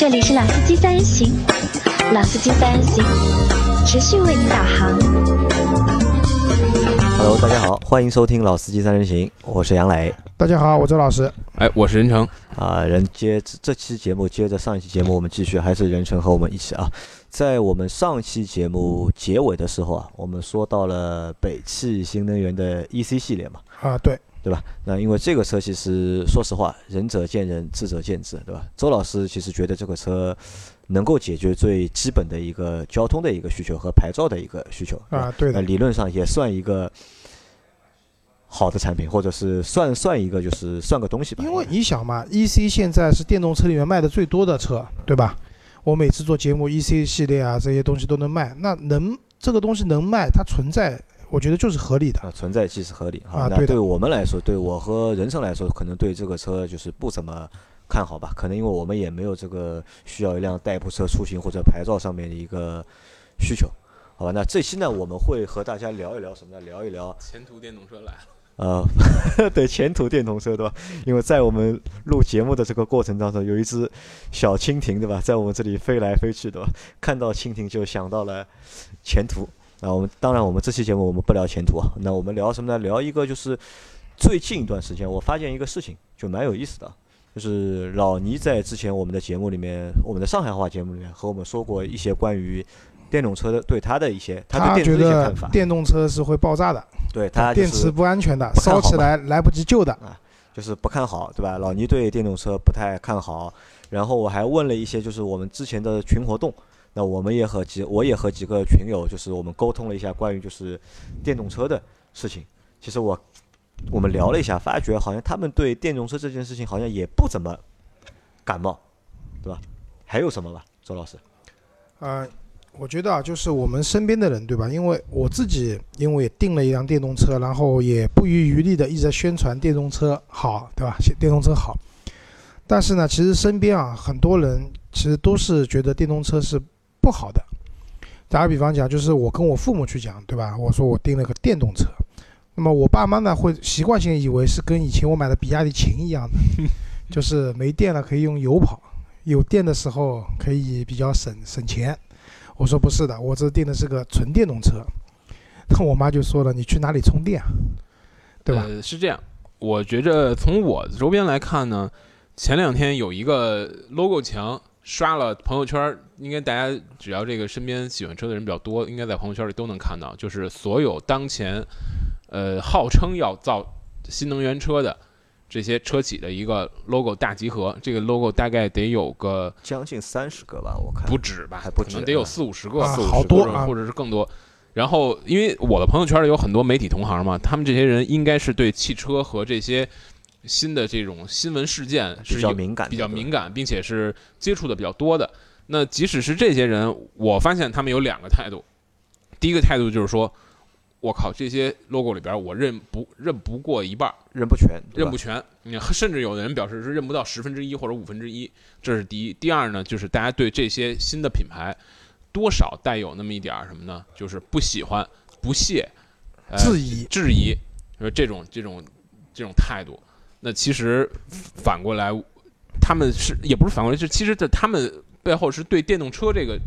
这里是老司机三人行，老司机三人行，持续为您导航。Hello，大家好，欢迎收听老司机三人行，我是杨磊。大家好，我周老师。哎，我是任成。啊，人接这期节目接着上一期节目，我们继续还是任成和我们一起啊。在我们上期节目结尾的时候啊，我们说到了北汽新能源的 EC 系列嘛，啊，对，对吧？那因为这个车其实说实话，仁者见仁，智者见智，对吧？周老师其实觉得这个车能够解决最基本的一个交通的一个需求和牌照的一个需求啊，对的，那理论上也算一个好的产品，或者是算算一个就是算个东西吧。因为你想嘛，EC 现在是电动车里面卖的最多的车，对吧？我每次做节目，EC 系列啊这些东西都能卖，那能这个东西能卖，它存在，我觉得就是合理的。啊，存在即是合理那啊对的对我们来说，对我和人生来说，可能对这个车就是不怎么看好吧。可能因为我们也没有这个需要一辆代步车出行或者牌照上面的一个需求，好吧？那这期呢，我们会和大家聊一聊什么呢？聊一聊前途电动车来了，呃，对前途电动车，对吧？因为在我们录节目的这个过程当中，有一只小蜻蜓，对吧，在我们这里飞来飞去，对吧？看到蜻蜓就想到了前途。那我们当然，我们这期节目我们不聊前途啊，那我们聊什么呢？聊一个就是最近一段时间我发现一个事情，就蛮有意思的，就是老倪在之前我们的节目里面，我们的上海话节目里面和我们说过一些关于电动车的对他的一些他他对电觉得动车的一些看法，电动车是会爆炸的，对他电池不安全的，烧起来来不及救的啊。就是不看好，对吧？老倪对电动车不太看好，然后我还问了一些，就是我们之前的群活动，那我们也和几，我也和几个群友，就是我们沟通了一下关于就是电动车的事情。其实我我们聊了一下，发觉好像他们对电动车这件事情好像也不怎么感冒，对吧？还有什么吧，周老师？呃，我觉得啊，就是我们身边的人，对吧？因为我自己因为也订了一辆电动车，然后也不遗余力的一直在宣传电动车好，对吧？电动车好。但是呢，其实身边啊，很多人其实都是觉得电动车是不好的。打个比方讲，就是我跟我父母去讲，对吧？我说我订了个电动车，那么我爸妈呢会习惯性以为是跟以前我买的比亚迪秦一样的，就是没电了可以用油跑，有电的时候可以比较省省钱。我说不是的，我这订的是个纯电动车。那我妈就说了，你去哪里充电啊？对吧？呃，是这样，我觉着从我的周边来看呢，前两天有一个 logo 墙刷了朋友圈，应该大家只要这个身边喜欢车的人比较多，应该在朋友圈里都能看到，就是所有当前呃号称要造新能源车的这些车企的一个 logo 大集合。这个 logo 大概得有个将近三十个吧，我看不止吧，还不止可能得有啊四五十个，啊四五十好多啊个或者是更多。然后，因为我的朋友圈里有很多媒体同行嘛，他们这些人应该是对汽车和这些新的这种新闻事件是比较敏感，比较敏感，并且是接触的比较多的。那即使是这些人，我发现他们有两个态度。第一个态度就是说，我靠，这些 logo 里边我认不认不过一半，认不全，认不全。你甚至有的人表示是认不到十分之一或者五分之一，这是第一。第二呢，就是大家对这些新的品牌多少带有那么一点儿什么呢？就是不喜欢、不屑、呃、质疑质疑，呃，这种这种这种态度。那其实反过来，他们是也不是反过来，是其实这他们背后是对电动车这个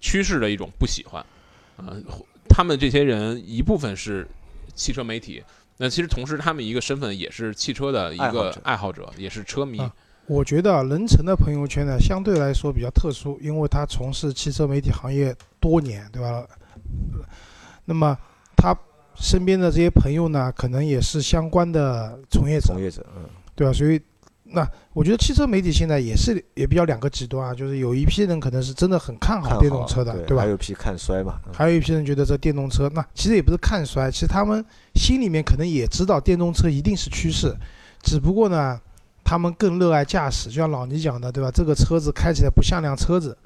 趋势的一种不喜欢。啊、他们这些人一部分是汽车媒体，那其实同时他们一个身份也是汽车的一个爱好者好者，也是车迷。啊我觉得啊任成的朋友圈呢，相对来说比较特殊，因为他从事汽车媒体行业多年，对吧？那么他身边的这些朋友呢，可能也是相关的从业者从，业者，嗯，对吧？所以，那我觉得汽车媒体现在也是也比较两个极端啊，就是有一批人可能是真的很看看好电动车的，吧对还？有一批看衰嘛，嗯还有一批人觉得这电动车，那其实也不是看衰，其实他们心里面可能也知道电动车一定是趋势，只不过呢，他们更热爱驾驶，就像老倪讲的，对吧？这个车子开起来不像辆车子，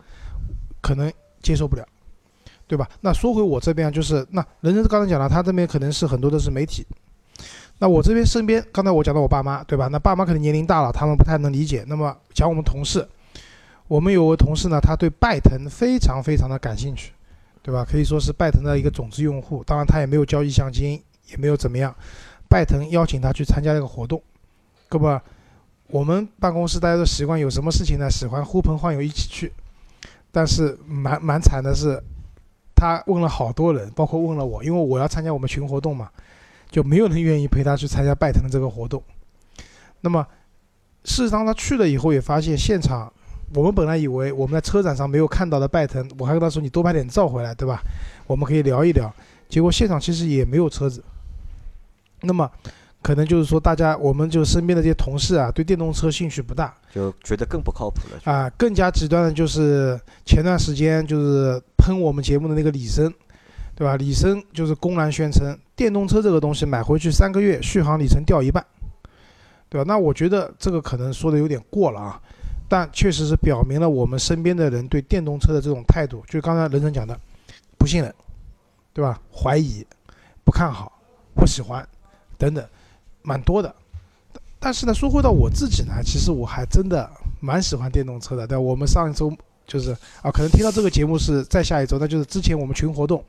可能接受不了，对吧？那说回我这边啊，就是那人人刚才讲了，他这边可能是很多的是媒体。那我这边身边，刚才我讲到我爸妈，对吧？那爸妈可能年龄大了，他们不太能理解。那么讲我们同事，我们有个同事呢，他对拜腾非常非常的感兴趣，对吧？可以说是拜腾的一个种子用户。当然，他也没有交意向金，也没有怎么样。拜腾邀请他去参加这个活动，那么我们办公室大家都习惯有什么事情呢，喜欢呼朋唤友一起去，但是蛮蛮惨的是，他问了好多人，包括问了我，因为我要参加我们群活动嘛，就没有人愿意陪他去参加拜腾的这个活动。那么事实上他去了以后也发现现场，我们本来以为我们在车展上没有看到的拜腾，我还跟他说你多拍点照回来，对吧？我们可以聊一聊。结果现场其实也没有车子。那么可能就是说，大家我们就身边的这些同事啊，对电动车兴趣不大就觉得更不靠谱了。就啊。更加极端的就是前段时间就是喷我们节目的那个李生，对吧？李生就是公然宣称电动车这个东西买回去三个月续航里程掉一半，对吧？那我觉得这个可能说的有点过了啊，但确实是表明了我们身边的人对电动车的这种态度，就刚才任成讲的，不信任，对吧？怀疑、不看好、不喜欢等等，蛮多的。但是呢，说回到我自己呢，其实我还真的蛮喜欢电动车的。对吧，我们上一周就是啊，可能听到这个节目是在下一周，那就是之前我们群活动，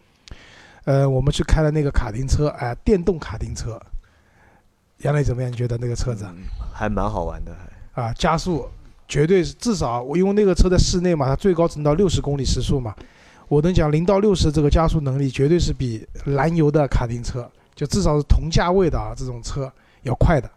呃，我们去开了那个卡丁车，哎、电动卡丁车。杨磊怎么样？你觉得那个车子还蛮好玩的。还啊，加速绝对是至少，我因为那个车在室内嘛，它最高只能到六十公里时速嘛，我能讲零到六十这个加速能力绝对是比燃油的卡丁车，就至少是同价位的啊这种车要快的，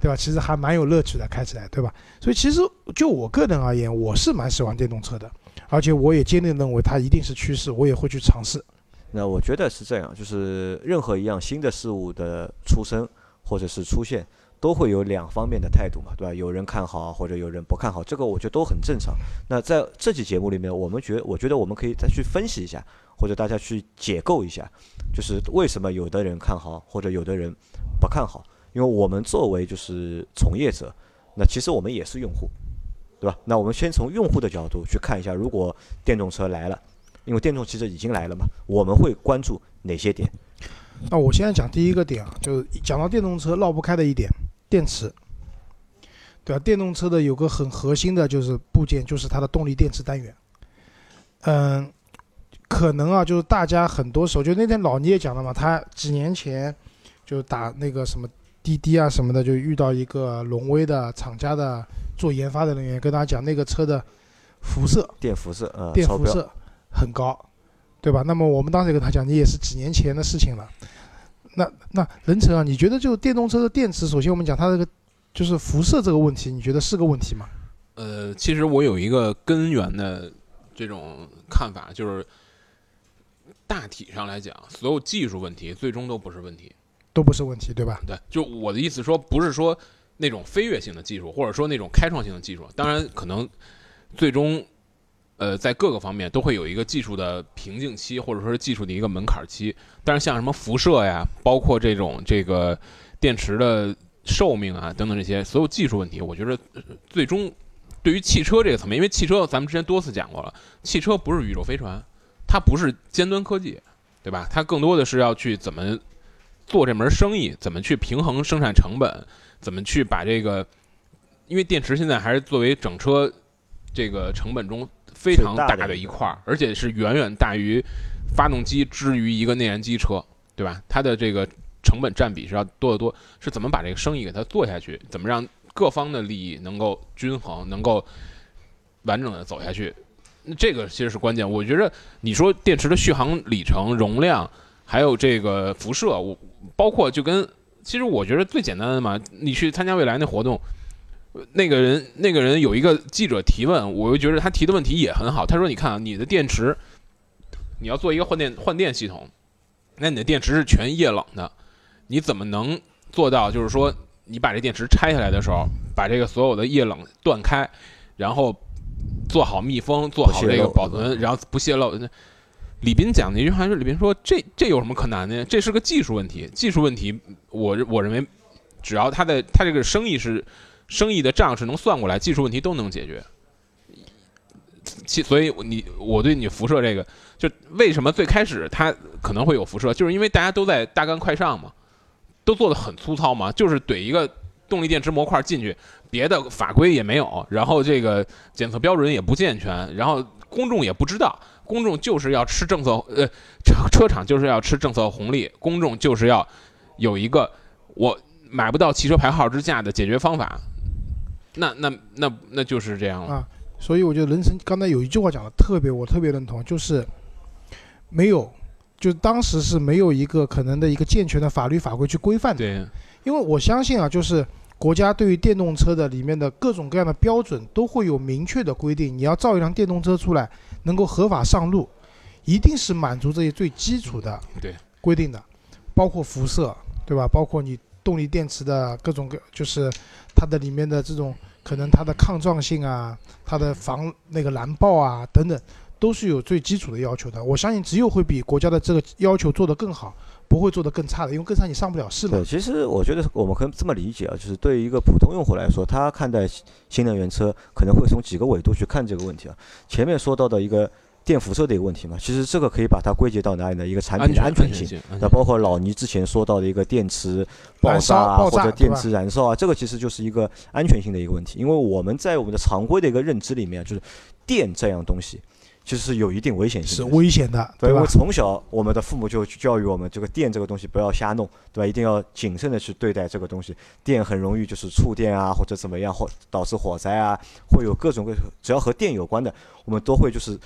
对吧？其实还蛮有乐趣的，开起来，对吧？所以其实就我个人而言，我是蛮喜欢电动车的，而且我也坚定认为它一定是趋势，我也会去尝试。那我觉得是这样，就是任何一样新的事物的出生或者是出现，都会有两方面的态度嘛，对吧？有人看好或者有人不看好，这个我觉得都很正常。那在这期节目里面，我们觉我觉得我们可以再去分析一下，或者大家去解构一下，就是为什么有的人看好或者有的人不看好。因为我们作为就是从业者，那其实我们也是用户，对吧？那我们先从用户的角度去看一下，如果电动车来了，因为电动汽车已经来了嘛，我们会关注哪些点？那我现在讲第一个点啊，就是讲到电动车绕不开的一点，电池，对吧？电动车的有个很核心的就是部件，就是它的动力电池单元。嗯，可能啊，就是大家很多时候，就那天老倪也讲了嘛，他几年前就打那个什么滴滴啊什么的，就遇到一个荣威的厂家的做研发的人员，跟大家讲那个车的辐射，电辐射，呃，电辐射很高，对吧？那么我们当时也跟他讲，你也是几年前的事情了。那那任成啊，你觉得就电动车的电池，首先我们讲它这个就是辐射这个问题，你觉得是个问题吗？呃，其实我有一个根源的这种看法，就是大体上来讲，所有技术问题最终都不是问题。都不是问题，对吧？对，就我的意思说，不是说那种飞跃性的技术，或者说那种开创性的技术，当然可能最终，呃，在各个方面都会有一个技术的瓶颈期，或者说是技术的一个门槛期。但是像什么辐射呀，包括这种这个电池的寿命啊等等这些所有技术问题，我觉得最终对于汽车这个层面，因为汽车咱们之前多次讲过了，汽车不是宇宙飞船，它不是尖端科技，对吧？它更多的是要去怎么做这门生意，怎么去平衡生产成本，怎么去把这个，因为电池现在还是作为整车这个成本中非常大的一块，而且是远远大于发动机之于一个内燃机车，对吧？它的这个成本占比是要多得多，是怎么把这个生意给它做下去，怎么让各方的利益能够均衡，能够完整的走下去。那这个其实是关键。我觉着你说电池的续航里程、容量，还有这个辐射，我包括就跟其实我觉得最简单的嘛，你去参加未来那活动，呃那个人那个人有一个记者提问，我又觉得他提的问题也很好。他说：“你看啊，你的电池，你要做一个换电换电系统，那你的电池是全液冷的，你怎么能做到？就是说，你把这电池拆下来的时候，把这个所有的液冷断开，然后做好密封，做好这个保存，然后不泄漏。那李斌讲的一句话是：李斌说，这这有什么可难的呀？这是个技术问题，技术问题，我我认为，只要他的他这个生意是生意的账是能算过来，技术问题都能解决。其所以你我对你辐射这个，就为什么最开始它可能会有辐射，就是因为大家都在大干快上嘛，都做的很粗糙嘛，就是怼一个动力电池模块进去，别的法规也没有，然后这个检测标准也不健全，然后公众也不知道，公众就是要吃政策，呃，车车厂就是要吃政策红利，公众就是要有一个我买不到汽车牌号之下的解决方法。那那那那就是这样了。啊所以我觉得人生刚才有一句话讲的特别，我特别认同，就是没有，就当时是没有一个可能的一个健全的法律法规去规范的。对，因为我相信啊，就是国家对于电动车的里面的各种各样的标准都会有明确的规定。你要造一辆电动车出来，能够合法上路，一定是满足这些最基础的对规定的，包括辐射，对吧？包括你动力电池的各种各，就是它的里面的这种可能它的抗撞性啊，它的防那个燃爆啊等等，都是有最基础的要求的。我相信只有会比国家的这个要求做得更好，不会做得更差的，因为更差你上不了市嘛对，。其实我觉得我们可以这么理解啊，就是对于一个普通用户来说，他看待新能源车可能会从几个维度去看这个问题啊。前面说到的一个电辐射的一个问题嘛，其实这个可以把它归结到哪里呢？一个产品的安安全性。那包括老倪之前说到的一个电池爆炸啊，或者电池燃烧啊，这个其实就是一个安全性的一个问题。因为我们在我们的常规的一个认知里面，就是电这样东西其实是有一定危险性的。危险的，对，因吧为？从小我们的父母就教育我们，这个电这个东西不要瞎弄，对吧？一定要谨慎的去对待这个东西。电很容易就是触电啊，或者怎么样，或导致火灾啊，会有各种各，只要和电有关的，我们都会就是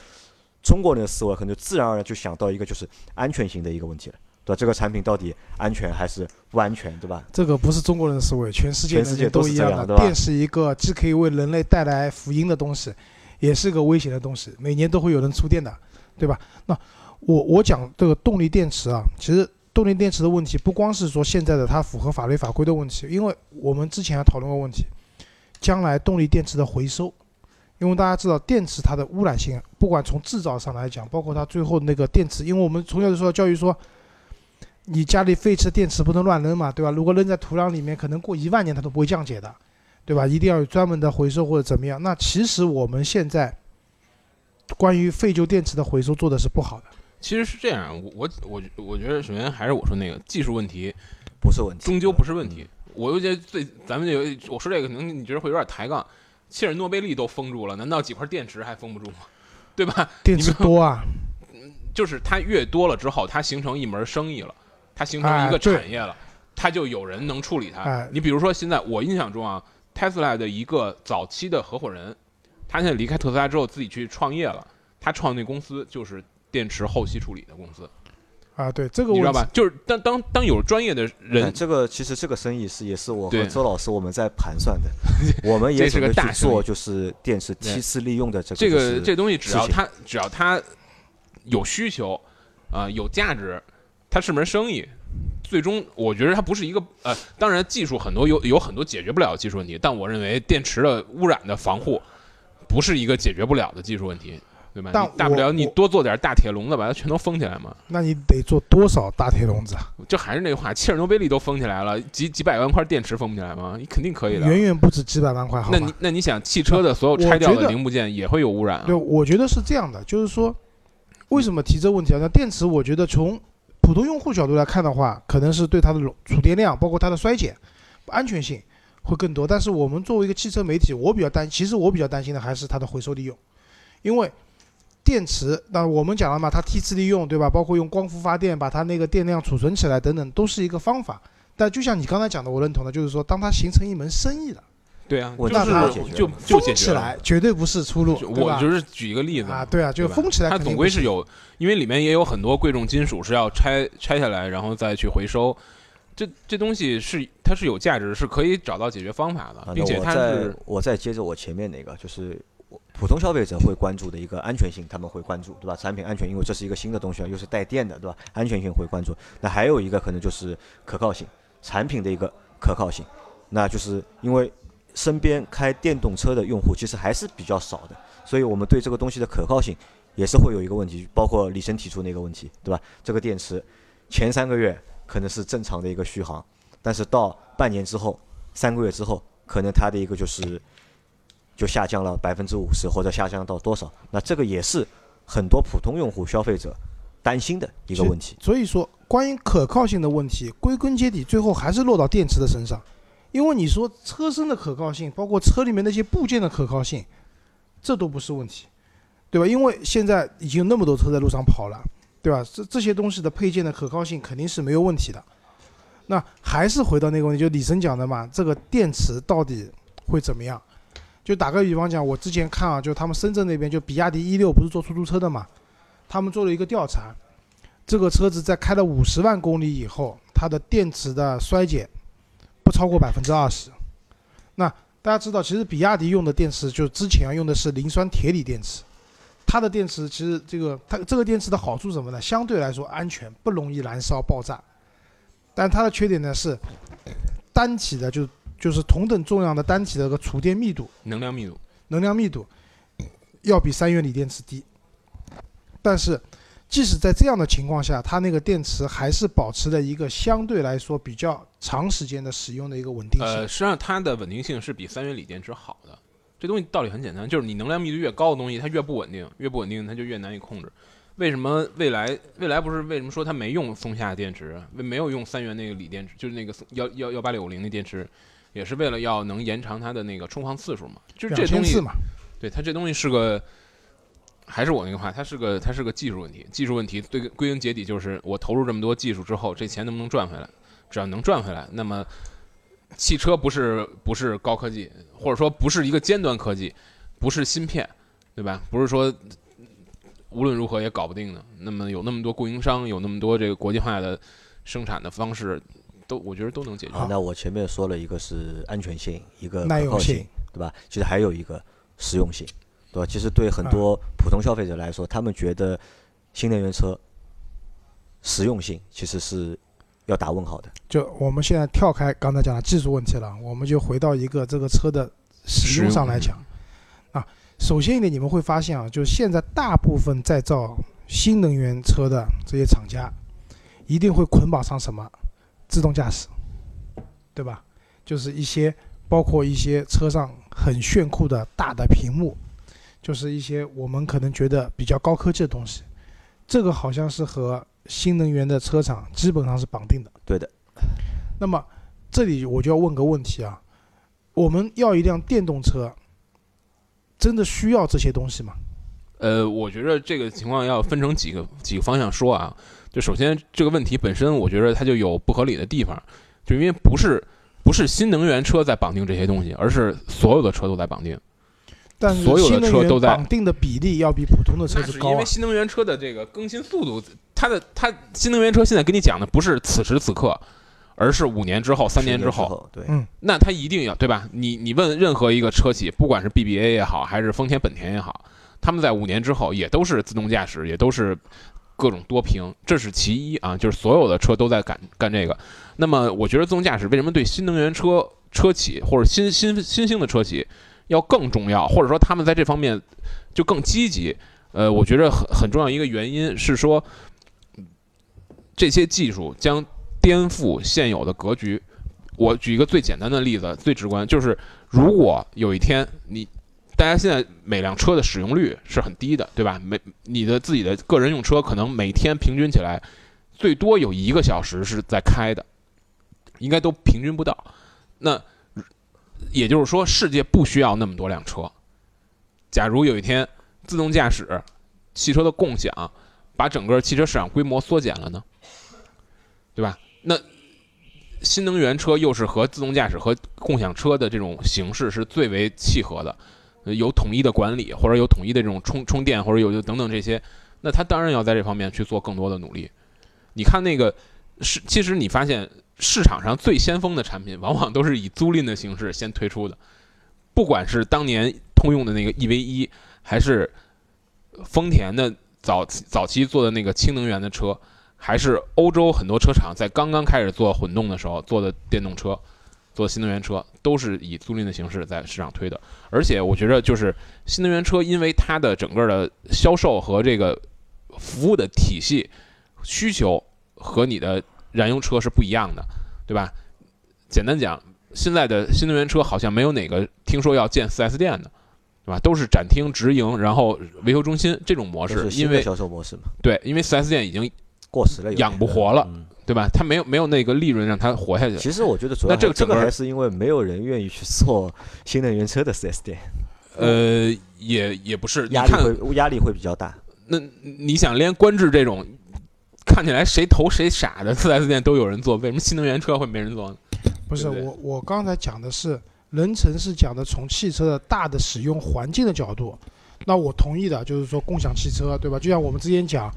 中国人的思维可能就自然而然就想到一个就是安全性的一个问题了，对吧？这个产品到底安全还是不安全，对吧？这个不是中国人的思维，全世界全世界都一样的。电是一个既可以为人类带来福音的东西，也是个危险的东西。每年都会有人触电的，对吧？那我我讲这个动力电池啊，其实动力电池的问题不光是说现在的它符合法律法规的问题，因为我们之前还讨论过问题，将来动力电池的回收。因为大家知道电池它的污染性，不管从制造上来讲，包括它最后那个电池，因为我们从小就受到教育说，你家里废弃的电池不能乱扔嘛，对吧？如果扔在土壤里面，可能过一万年它都不会降解的，对吧？一定要有专门的回收或者怎么样。那其实我们现在关于废旧电池的回收做的是不好的，其实是这样，我我我我觉得首先还是我说那个技术问题，不是问题，终究不是问题。我就觉得最咱们有我说这个可能你觉得会有点抬杠，切尔诺贝利都封住了，难道几块电池还封不住吗？对吧？电池多啊，就是它越多了之后，它形成一门生意了，它形成一个产业了，它就有人能处理它。哎你比如说现在我印象中啊，Tesla 的一个早期的合伙人，他现在离开特斯拉之后自己去创业了，他创那公司就是电池后期处理的公司，啊，对这个问题你知道吧？就是当当当有专业的哎人，这个其实这个生意是也是我和周老师我们在盘算的，我们也这是准备去个大做就是电池对梯次利用的这个这个这东西只要它只要它有需求啊、有价值，它是门生意。最终，我觉得它不是一个呃，当然技术很多有有很多解决不了的技术问题，但我认为电池的污染的防护不是一个解决不了的技术问题，对吧？但大不了你多做点大铁笼子把它全都封起来嘛。那你得做多少大铁笼子啊？就还是那句话，切尔诺贝利都封起来了，几几百万块电池封不起来吗？你肯定可以的。远远不止几百万块，好那你？那你想，汽车的所有拆掉的零部件也会有污染啊对，？我觉得是这样的，就是说，为什么提这个问题啊？那电池，我觉得从普通用户角度来看的话，可能是对它的容储电量，包括它的衰减、安全性会更多。但是我们作为一个汽车媒体，我比较担，其实我比较担心的还是它的回收利用，因为电池，那我们讲了嘛，它梯次利用，对吧？包括用光伏发电把它那个电量储存起来等等，都是一个方法。但就像你刚才讲的，我认同的，就是说，当它形成一门生意了，对啊，我就是就就解决了封起来绝对不是出路，对吧我就是举一个例子啊，对啊，就封起来它总归是有，因为里面也有很多贵重金属是要拆拆下来，然后再去回收。这这东西是它是有价值，是可以找到解决方法的啊，，并且它那我再是我再接着我前面那个，就是我普通消费者会关注的一个安全性，他们会关注，对吧？产品安全，因为这是一个新的东西啊，又是带电的，对吧？安全性会关注。那还有一个可能就是可靠性，产品的一个可靠性，那就是因为身边开电动车的用户其实还是比较少的，所以我们对这个东西的可靠性也是会有一个问题，包括李生提出那个问题，对吧？这个电池前三个月可能是正常的一个续航，但是到半年之后、三个月之后，可能它的一个就是就下降了百分之五十，或者下降到多少？那这个也是很多普通用户、消费者担心的一个问题。所以说，关于可靠性的问题，归根结底，最后还是落到电池的身上。因为你说车身的可靠性，包括车里面那些部件的可靠性，这都不是问题，对吧？因为现在已经有那么多车在路上跑了，对吧？这这些东西的配件的可靠性肯定是没有问题的。那还是回到那个问题，就李生讲的嘛，这个电池到底会怎么样？就打个比方讲，我之前看啊，就他们深圳那边，就比亚迪 E 六不是做出租车的嘛，他们做了一个调查，这个车子在开了五十万公里以后，它的电池的衰减不超过百分之二十。那大家知道，其实比亚迪用的电池，就之前用的是磷酸铁锂电池，它的电池其实这个它这个电池的好处什么呢？相对来说安全，不容易燃烧爆炸。但它的缺点呢是单体的就就是同等重量的单体的这个储电密度能量密度，能量密度要比三元锂电池低，但是即使在这样的情况下，它那个电池还是保持了一个相对来说比较长时间的使用的一个稳定性。呃，实际上它的稳定性是比三元锂电池好的。这东西道理很简单，就是你能量密度越高的东西，它越不稳定，越不稳定它就越难以控制。为什么未来未来不是为什么说它没用松下电池，为没有用三元那个锂电池，就是那个幺幺幺八六五零那电池，也是为了要能延长它的那个充放次数嘛。就是这东西嘛，对它这东西是个，还是我那个话，它是个它是个技术问题，技术问题对归根结底就是我投入这么多技术之后，这钱能不能赚回来？只要能赚回来，那么汽车不是不是高科技，或者说不是一个尖端科技，不是芯片，对吧？不是说无论如何也搞不定的。那么有那么多供应商，有那么多这个国际化的生产的方式，都我觉得都能解决。好，那我前面说了一个是安全性，一个耐用性可靠性，对吧？其实还有一个实用性，对吧？其实对很多普通消费者来说，他们觉得新能源车实用性其实是要打问号的。就我们现在跳开刚才讲的技术问题了，我们就回到一个这个车的使用上来讲。啊，首先一点，你们会发现啊，就是现在大部分在造新能源车的这些厂家，一定会捆绑上什么自动驾驶，对吧？就是一些包括一些车上很炫酷的大的屏幕，就是一些我们可能觉得比较高科技的东西，这个好像是和新能源的车厂基本上是绑定的。对的，那么这里我就要问个问题啊，我们要一辆电动车，真的需要这些东西吗？呃，我觉得这个情况要分成几个几个方向说啊。就首先这个问题本身，我觉得它就有不合理的地方，就因为不是不是新能源车在绑定这些东西，而是所有的车都在绑定。但是所有的车都在绑定的比例要比普通的车子高啊那是因为。新能源车的这个更新速度，它的它新能源车现在跟你讲的不是此时此刻，而是五年之后、三年之后。，对，嗯那它一定要对吧？你你问任何一个车企，不管是 BBA 也好，还是丰田、本田也好，他们在五年之后也都是自动驾驶，也都是各种多屏，这是其一啊，就是所有的车都在干干这个。那么我觉得自动驾驶为什么对新能源车车企或者新新新兴的车企要更重要，或者说他们在这方面就更积极？呃，我觉得很很重要一个原因是说，这些技术将颠覆现有的格局。我举一个最简单的例子，最直观，就是如果有一天你，大家现在每辆车的使用率是很低的，对吧？每你的自己的个人用车可能每天平均起来，最多有一个小时是在开的，应该都平均不到。那也就是说，世界不需要那么多辆车。假如有一天自动驾驶、汽车的共享把整个汽车市场规模缩减了呢？对吧？那新能源车又是和自动驾驶和共享车的这种形式是最为契合的，有统一的管理，或者有统一的这种充充电，或者有等等这些，那他当然要在这方面去做更多的努力。你看那个是，其实你发现市场上最先锋的产品，往往都是以租赁的形式先推出的，不管是当年通用的那个 EV 一，还是丰田的早早期做的那个氢能源的车，还是欧洲很多车厂在刚刚开始做混动的时候做的电动车，做新能源车，都是以租赁的形式在市场推的。而且我觉得，就是新能源车，因为它的整个的销售和这个服务的体系需求和你的燃油车是不一样的，对吧？简单讲，现在的新能源车好像没有哪个听说要建 4S 店的，对吧？都是展厅直营，然后维修中心这种模式因为销售模式嘛，对，因为四 S 店已经过时了，养不活了嗯对吧？他没有没有那个利润让他活下去。其实我觉得主要还这这个这个个还是因为没有人愿意去做新能源车的四 S 店，呃，也也不是，你压力看，会压力会比较大。那你想连观致这种看起来谁投谁傻的四 S 店都有人做，为什么新能源车会没人做呢？不是对不对我，我刚才讲的是人成是讲的从汽车的大的使用环境的角度，那我同意的，就是说共享汽车，对吧？就像我们之前讲，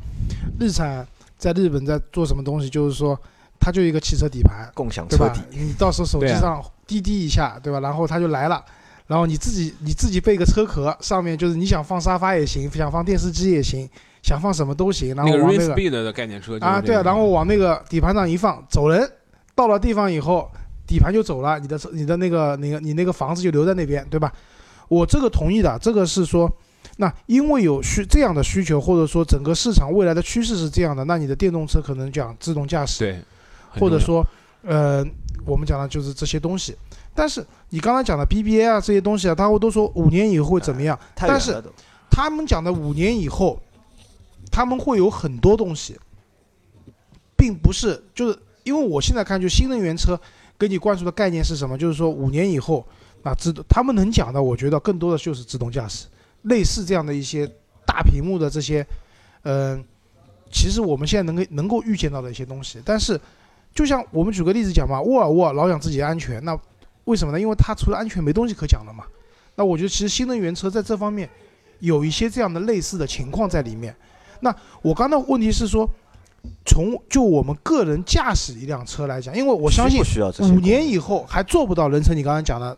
日产在日本在做什么东西，就是说它就一个汽车底盘，共享车底，？你到时候手机上滴滴一下，对吧？然后它就来了，然后你自己你自己备个车壳，上面就是你想放沙发也行，想放电视机也行，想放什么都行，然那个后往那个 Speed 的概念车啊，对啊，然后往那个底盘上一放，走人，到了地方以后，底盘就走了，你的车你的那个那个你那个房子就留在那边，对吧？我这个同意的，这个是说，那因为有需这样的需求，或者说整个市场未来的趋势是这样的，那你的电动车可能讲自动驾驶，或者说，呃，我们讲的就是这些东西。但是你刚才讲的 BBA 啊这些东西啊，他会都说五年以后会怎么样？但是。他们讲的五年以后，他们会有很多东西，并不是就是因为我现在看，就新能源车给你灌输的概念是什么？就是说五年以后啊，自动他们能讲的，我觉得更多的就是自动驾驶，类似这样的一些大屏幕的这些，嗯、其实我们现在能够能够预见到的一些东西。但是，就像我们举个例子讲嘛，沃尔沃老讲自己安全，那为什么呢？因为它除了安全没东西可讲了嘛。那我觉得其实新能源车在这方面有一些这样的类似的情况在里面。那我刚才问题是说，从就我们个人驾驶一辆车来讲，因为我相信五年以后还做不到人成你刚才讲的，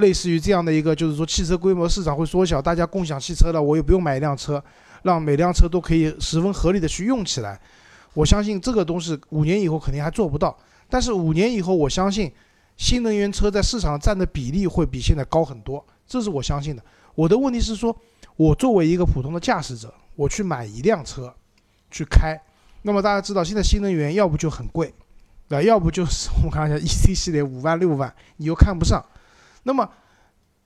类似于这样的一个，就是说汽车规模市场会缩小，大家共享汽车了，我也不用买一辆车，让每辆车都可以十分合理的去用起来。我相信这个东西五年以后肯定还做不到，但是五年以后，我相信新能源车在市场占的比例会比现在高很多，这是我相信的。我的问题是说，我作为一个普通的驾驶者，我去买一辆车去开，那么大家知道现在新能源要不就很贵，啊？要不就是我看一下 EC 系列五万六万，你又看不上。那么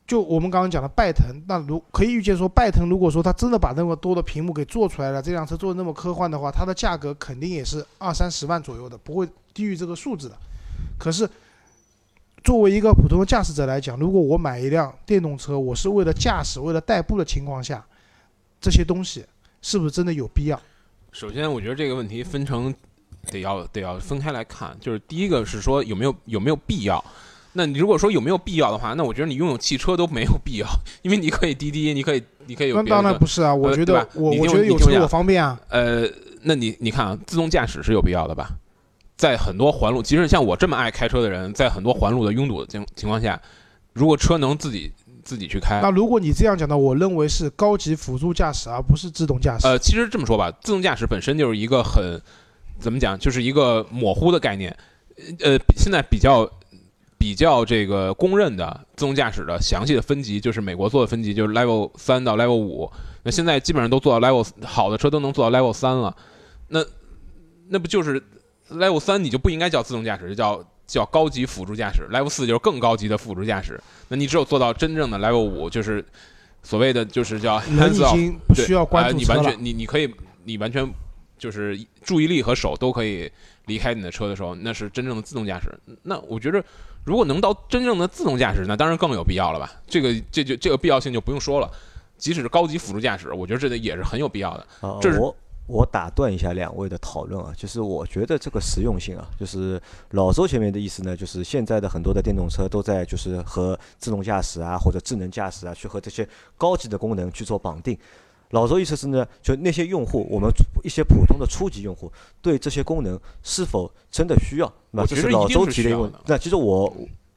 就我们刚刚讲的拜腾，那如可以预见说，拜腾如果说他真的把那么多的屏幕给做出来了，这辆车做的那么科幻的话，它的价格肯定也是二三十万左右的，不会低于这个数字的。可是作为一个普通的驾驶者来讲，如果我买一辆电动车，我是为了驾驶、为了代步的情况下，这些东西是不是真的有必要？首先，我觉得这个问题分成得要得要分开来看，就是第一个是说有没有有没有必要。那你如果说有没有必要的话，那我觉得你拥有汽车都没有必要，因为你可以滴滴，你可以你可以有那当然别的不是啊，我觉得我我觉得有车我方便啊。呃，那你你看啊，自动驾驶是有必要的吧？在很多环路，即使像我这么爱开车的人，在很多环路的拥堵的情情况下，如果车能自己自己去开，那如果你这样讲的，我认为是高级辅助驾驶，而不是自动驾驶。呃，其实这么说吧，自动驾驶本身就是一个很怎么讲，就是一个模糊的概念。呃，现在比较比较这个公认的自动驾驶的详细的分级，就是美国做的分级，就是 Level 三到 Level 五。那现在基本上都做到 Level 好的车都能做到 Level 三了。那那不就是 Level 三你就不应该叫自动驾驶，就叫叫高级辅助驾驶。Level 四就是更高级的辅助驾驶。那你只有做到真正的 Level 五，就是所谓的就是叫人 hands 已 off。经不对需要关呃注。你完全你你可以你完全就是注意力和手都可以离开你的车的时候，那是真正的自动驾驶。那我觉得，如果能到真正的自动驾驶，那当然更有必要了吧？这个这就这个必要性就不用说了。即使是高级辅助驾驶，我觉得这个也是很有必要的。啊这是，我我打断一下两位的讨论啊，就是我觉得这个实用性啊，就是老周前面的意思呢，就是现在的很多的电动车都在就是和自动驾驶啊或者智能驾驶啊去和这些高级的功能去做绑定。老周意思是呢，就那些用户，我们一些普通的初级用户，对这些功能是否真的需要？那这是老周提的一个问。那其实我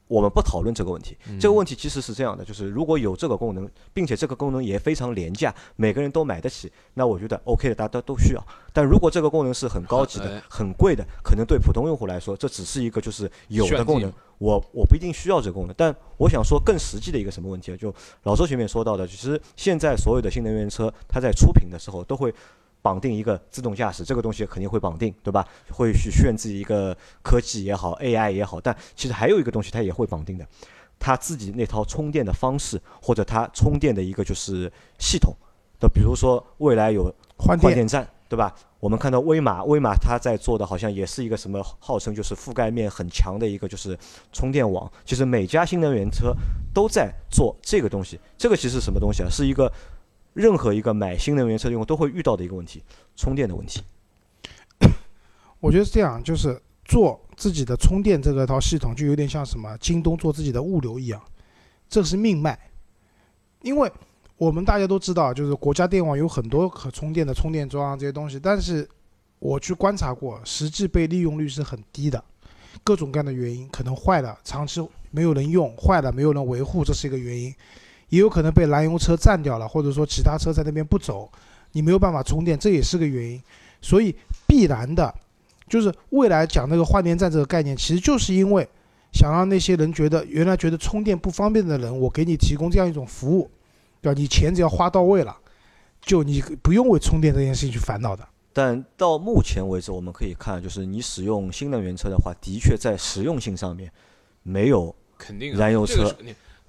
我们不讨论这个问题，嗯这个问题其实是这样的，就是如果有这个功能，并且这个功能也非常廉价，每个人都买得起，那我觉得 OK 的，大家都都需要。但如果这个功能是很高级哎的、很贵的，可能对普通用户来说，这只是一个就是有的功能我我不一定需要这个功能。但我想说更实际的一个什么问题啊？就老周前面说到的，其实现在所有的新能源车，它在出品的时候都会。绑定一个自动驾驶，这个东西肯定会绑定，对吧？会去炫自己一个科技也好，AI 也好，但其实还有一个东西它也会绑定的，它自己那套充电的方式，或者它充电的一个就是系统的，比如说未来有换电站，对吧？我们看到威马，威马它在做的好像也是一个什么，号称就是覆盖面很强的一个就是充电网。其实每家新能源车都在做这个东西。这个其实是什么东西啊？是一个任何一个买新能源车用户都会遇到的一个问题，充电的问题。我觉得是这样，就是做自己的充电这个套系统，就有点像什么京东做自己的物流一样，这是命脉。因为我们大家都知道，就是国家电网有很多可充电的充电桩这些东西，但是我去观察过，实际被利用率是很低的，各种各样的原因，可能坏了，长期没有人用，坏了没有人维护，这是一个原因，也有可能被燃油车占掉了，或者说其他车在那边不走，你没有办法充电，这也是个原因，所以必然的，就是未来讲那个换电站这个概念，其实就是因为想让那些人觉得原来觉得充电不方便的人，我给你提供这样一种服务，对吧？你钱只要花到位了，就你不用为充电这件事情去烦恼的。但到目前为止，我们可以看，就是你使用新能源车的话，的确在实用性上面没有肯定啊燃油车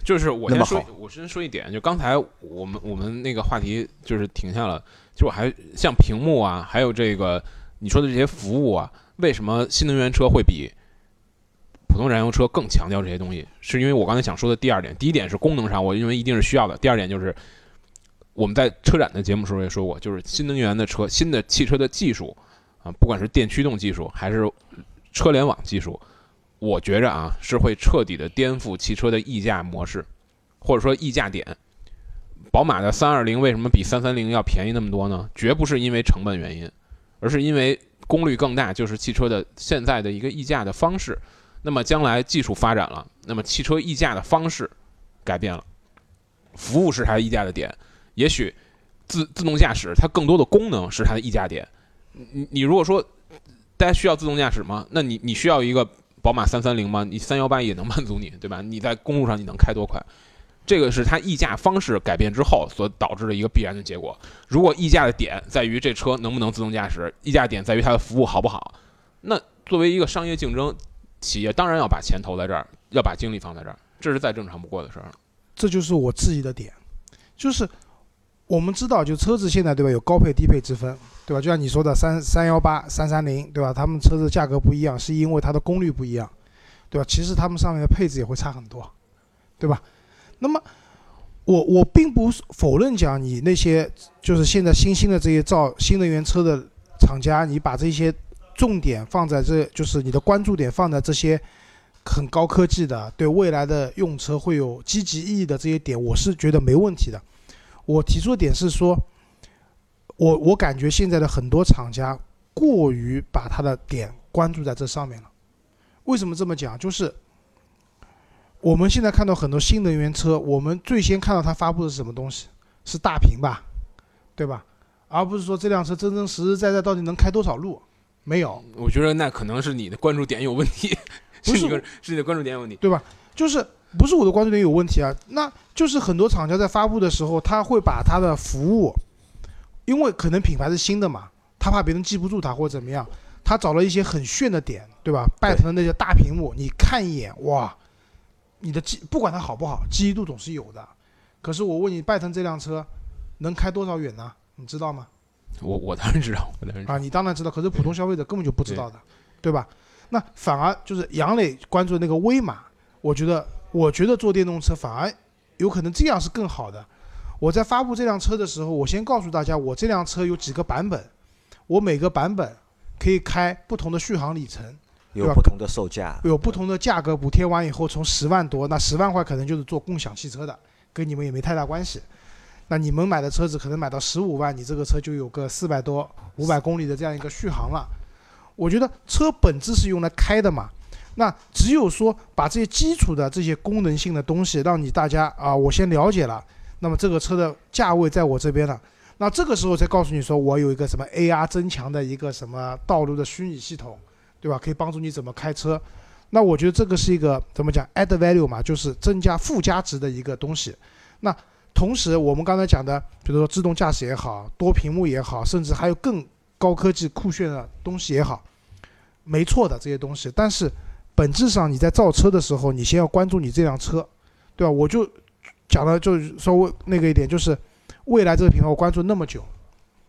就是我先说我先说一点，就刚才我们我们那个话题就是停下了，就我还像屏幕啊，还有这个你说的这些服务啊，为什么新能源车会比普通燃油车更强调这些东西？是因为我刚才想说的第二点，第一点是功能上，我认为一定是需要的；第二点就是我们在车展的节目时候也说过，就是新能源的车、新的汽车的技术啊，不管是电驱动技术还是车联网技术，我觉着啊是会彻底的颠覆汽车的溢价模式，或者说溢价点。宝马的三二零为什么比三三零要便宜那么多呢？绝不是因为成本原因，而是因为功率更大，就是汽车的现在的一个溢价的方式。那么将来技术发展了，那么汽车溢价的方式改变了，服务是它溢价的点，也许自自动驾驶它更多的功能是它的溢价点。你你如果说大家需要自动驾驶吗？那你你需要一个宝马三三零吗？你三幺八也能满足你，对吧？你在公路上你能开多快？这个是它溢价方式改变之后所导致的一个必然的结果。如果溢价的点在于这车能不能自动驾驶，溢价点在于它的服务好不好，那作为一个商业竞争，企业当然要把钱投在这儿，要把精力放在这儿，这是再正常不过的事儿。这就是我质疑的点，就是我们知道，就车子现在对吧，有高配低配之分，对吧？就像你说的三三幺八、三三零，对吧？他们车子价格不一样，是因为它的功率不一样，对吧？其实他们上面的配置也会差很多，对吧？那么我我并不否认讲你那些就是现在新兴的这些造新能源车的厂家，你把这些重点放在这，就是你的关注点放在这些很高科技的，对未来的用车会有积极意义的这些点，我是觉得没问题的。我提出的点是说，我我感觉现在的很多厂家过于把它的点关注在这上面了。为什么这么讲？就是我们现在看到很多新能源车，我们最先看到它发布的是什么东西？是大屏吧，对吧？而不是说这辆车真真实实在在到底能开多少路，没有。我觉得那可能是你的关注点有问题，不是是你个是你的关注点有问题。对吧？就是不是我的关注点有问题啊？那就是很多厂家在发布的时候，他会把他的服务，因为可能品牌是新的嘛，他怕别人记不住他或者怎么样，他找了一些很炫的点，对吧？拜腾的那些大屏幕，你看一眼，哇，你的记不管它好不好，记忆度总是有的。可是我问你，拜腾这辆车能开多少远呢？你知道吗？我我当然知道，我当然知道。啊，你当然知道，可是普通消费者根本就不知道的，对吧？那反而就是杨磊关注的那个威马，我觉得，我觉得做电动车反而有可能这样是更好的。我在发布这辆车的时候，我先告诉大家，我这辆车有几个版本，我每个版本可以开不同的续航里程，有不同的售价，有不同的价格，补贴完以后从十万多，那十万块可能就是做共享汽车的，跟你们也没太大关系。那你们买的车子可能买到十五万，你这个车就有个四百多、五百公里的这样一个续航了。我觉得车本质是用来开的嘛，那只有说把这些基础的这些功能性的东西，让你大家啊，我先了解了，那么这个车的价位在我这边了，那这个时候才告诉你说我有一个什么 AR 增强的一个什么道路的虚拟系统，对吧？可以帮助你怎么开车。那我觉得这个是一个怎么讲 add value 嘛，就是增加附加值的一个东西。那同时我们刚才讲的，比如说自动驾驶也好，多屏幕也好，甚至还有更高科技酷炫的东西也好，没错的这些东西。但是本质上你在造车的时候，你先要关注你这辆车，对吧？我就讲的就是稍微那个一点，就是未来这个品牌我关注那么久，